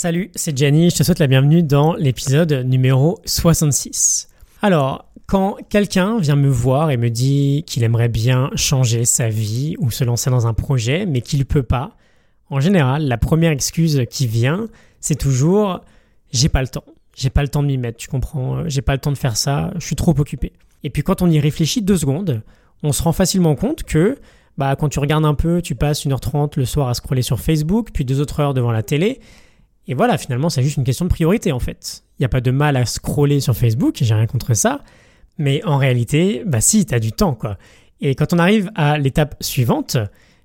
Salut, c'est Jenny, je te souhaite la bienvenue dans l'épisode numéro 66. Alors, quand quelqu'un vient me voir et me dit qu'il aimerait bien changer sa vie ou se lancer dans un projet, mais qu'il ne peut pas, en général, la première excuse qui vient, c'est toujours j'ai pas le temps. J'ai pas le temps de m'y mettre, tu comprends J'ai pas le temps de faire ça, je suis trop occupé. Et puis quand on y réfléchit deux secondes, on se rend facilement compte que bah, quand tu regardes un peu, tu passes 1h30 le soir à scroller sur Facebook, puis deux autres heures devant la télé. Et voilà, finalement, c'est juste une question de priorité en fait. Il n'y a pas de mal à scroller sur Facebook, j'ai rien contre ça. Mais en réalité, bah si, tu as du temps quoi. Et quand on arrive à l'étape suivante,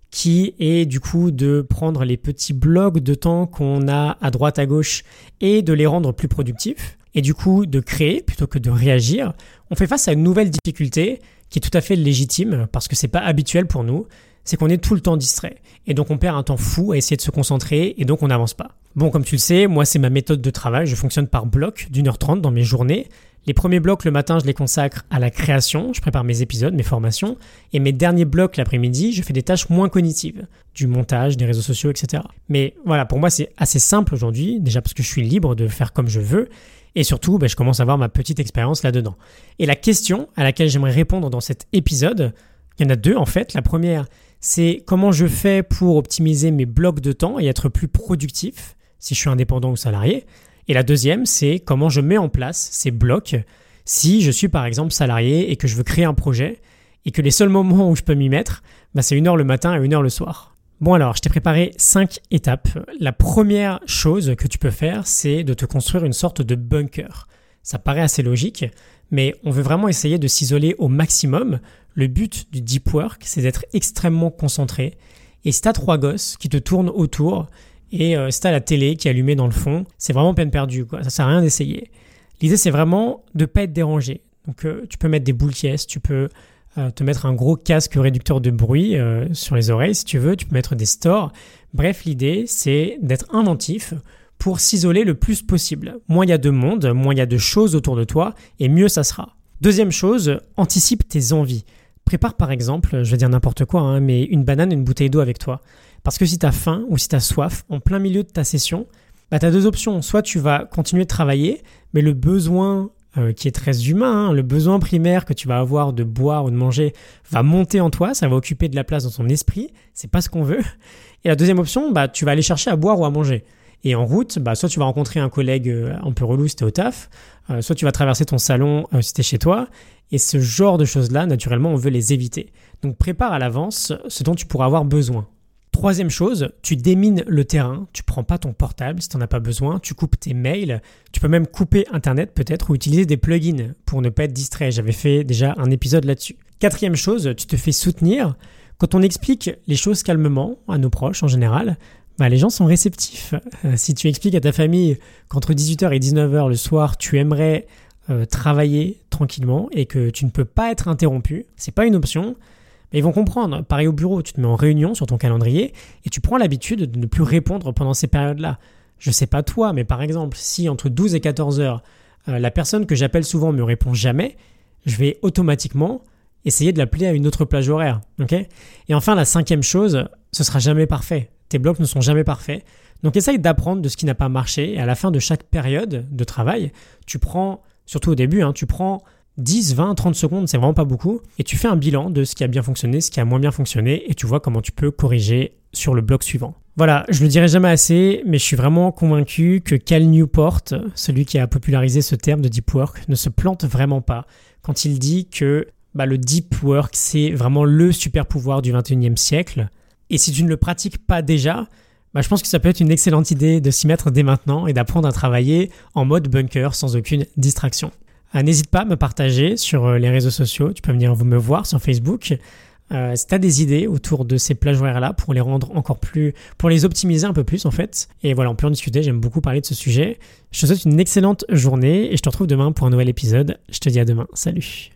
qui est du coup de prendre les petits blocs de temps qu'on a à droite à gauche et de les rendre plus productifs, et du coup de créer plutôt que de réagir, on fait face à une nouvelle difficulté qui est tout à fait légitime parce que c'est pas habituel pour nous, c'est qu'on est tout le temps distrait. Et donc on perd un temps fou à essayer de se concentrer et donc on n'avance pas. Bon, comme tu le sais, moi c'est ma méthode de travail, je fonctionne par bloc d'une heure trente dans mes journées. Les premiers blocs le matin, je les consacre à la création, je prépare mes épisodes, mes formations, et mes derniers blocs l'après-midi, je fais des tâches moins cognitives, du montage, des réseaux sociaux, etc. Mais voilà, pour moi c'est assez simple aujourd'hui, déjà parce que je suis libre de faire comme je veux, et surtout, ben, je commence à avoir ma petite expérience là-dedans. Et la question à laquelle j'aimerais répondre dans cet épisode, il y en a deux en fait. La première, c'est comment je fais pour optimiser mes blocs de temps et être plus productif si je suis indépendant ou salarié. Et la deuxième, c'est comment je mets en place ces blocs si je suis par exemple salarié et que je veux créer un projet et que les seuls moments où je peux m'y mettre, ben, c'est une heure le matin et une heure le soir. Bon alors, je t'ai préparé cinq étapes. La première chose que tu peux faire, c'est de te construire une sorte de bunker. Ça paraît assez logique, mais on veut vraiment essayer de s'isoler au maximum. Le but du deep work, c'est d'être extrêmement concentré. Et si t'as trois gosses qui te tournent autour, et euh, si la télé qui est allumée dans le fond, c'est vraiment peine perdue, quoi. Ça sert à rien d'essayer. L'idée, c'est vraiment de pas être dérangé. Donc, euh, tu peux mettre des boules qui tu peux te mettre un gros casque réducteur de bruit euh, sur les oreilles si tu veux, tu peux mettre des stores. Bref, l'idée c'est d'être inventif pour s'isoler le plus possible. Moins il y a de monde, moins il y a de choses autour de toi, et mieux ça sera. Deuxième chose, anticipe tes envies. Prépare par exemple, je vais dire n'importe quoi, hein, mais une banane et une bouteille d'eau avec toi. Parce que si tu as faim ou si tu as soif en plein milieu de ta session, bah, tu as deux options. Soit tu vas continuer de travailler, mais le besoin euh, qui est très humain. Hein. Le besoin primaire que tu vas avoir de boire ou de manger va monter en toi, ça va occuper de la place dans ton esprit. C'est pas ce qu'on veut. Et la deuxième option, bah, tu vas aller chercher à boire ou à manger. Et en route, bah, soit tu vas rencontrer un collègue euh, un peu relou si t'es au taf, euh, soit tu vas traverser ton salon si t'es chez toi. Et ce genre de choses-là, naturellement, on veut les éviter. Donc prépare à l'avance ce dont tu pourras avoir besoin. Troisième chose, tu démines le terrain, tu prends pas ton portable si tu n'en as pas besoin, tu coupes tes mails, tu peux même couper Internet peut-être ou utiliser des plugins pour ne pas être distrait. J'avais fait déjà un épisode là-dessus. Quatrième chose, tu te fais soutenir. Quand on explique les choses calmement à nos proches en général, bah, les gens sont réceptifs. Euh, si tu expliques à ta famille qu'entre 18h et 19h le soir, tu aimerais euh, travailler tranquillement et que tu ne peux pas être interrompu, c'est pas une option ils vont comprendre. Pareil au bureau, tu te mets en réunion sur ton calendrier et tu prends l'habitude de ne plus répondre pendant ces périodes-là. Je sais pas toi, mais par exemple, si entre 12 et 14 heures, euh, la personne que j'appelle souvent me répond jamais, je vais automatiquement essayer de l'appeler à une autre plage horaire. et enfin, la cinquième chose, ce sera jamais parfait. Tes blocs ne sont jamais parfaits. Donc essaye d'apprendre de ce qui n'a pas marché et à la fin de chaque période de travail, tu prends, surtout au début, hein, tu prends 10, 20, 30 secondes, c'est vraiment pas beaucoup. Et tu fais un bilan de ce qui a bien fonctionné, ce qui a moins bien fonctionné, et tu vois comment tu peux corriger sur le bloc suivant. Voilà, je le dirai jamais assez, mais je suis vraiment convaincu que Cal Newport, celui qui a popularisé ce terme de deep work, ne se plante vraiment pas quand il dit que bah, le deep work, c'est vraiment le super pouvoir du 21e siècle. Et si tu ne le pratiques pas déjà, bah, je pense que ça peut être une excellente idée de s'y mettre dès maintenant et d'apprendre à travailler en mode bunker sans aucune distraction. Euh, n'hésite pas à me partager sur euh, les réseaux sociaux. Tu peux venir vous me voir sur Facebook. Euh, si tu as des idées autour de ces plages horaires-là pour les rendre encore plus, pour les optimiser un peu plus en fait. Et voilà, on peut en discuter. J'aime beaucoup parler de ce sujet. Je te souhaite une excellente journée et je te retrouve demain pour un nouvel épisode. Je te dis à demain. Salut.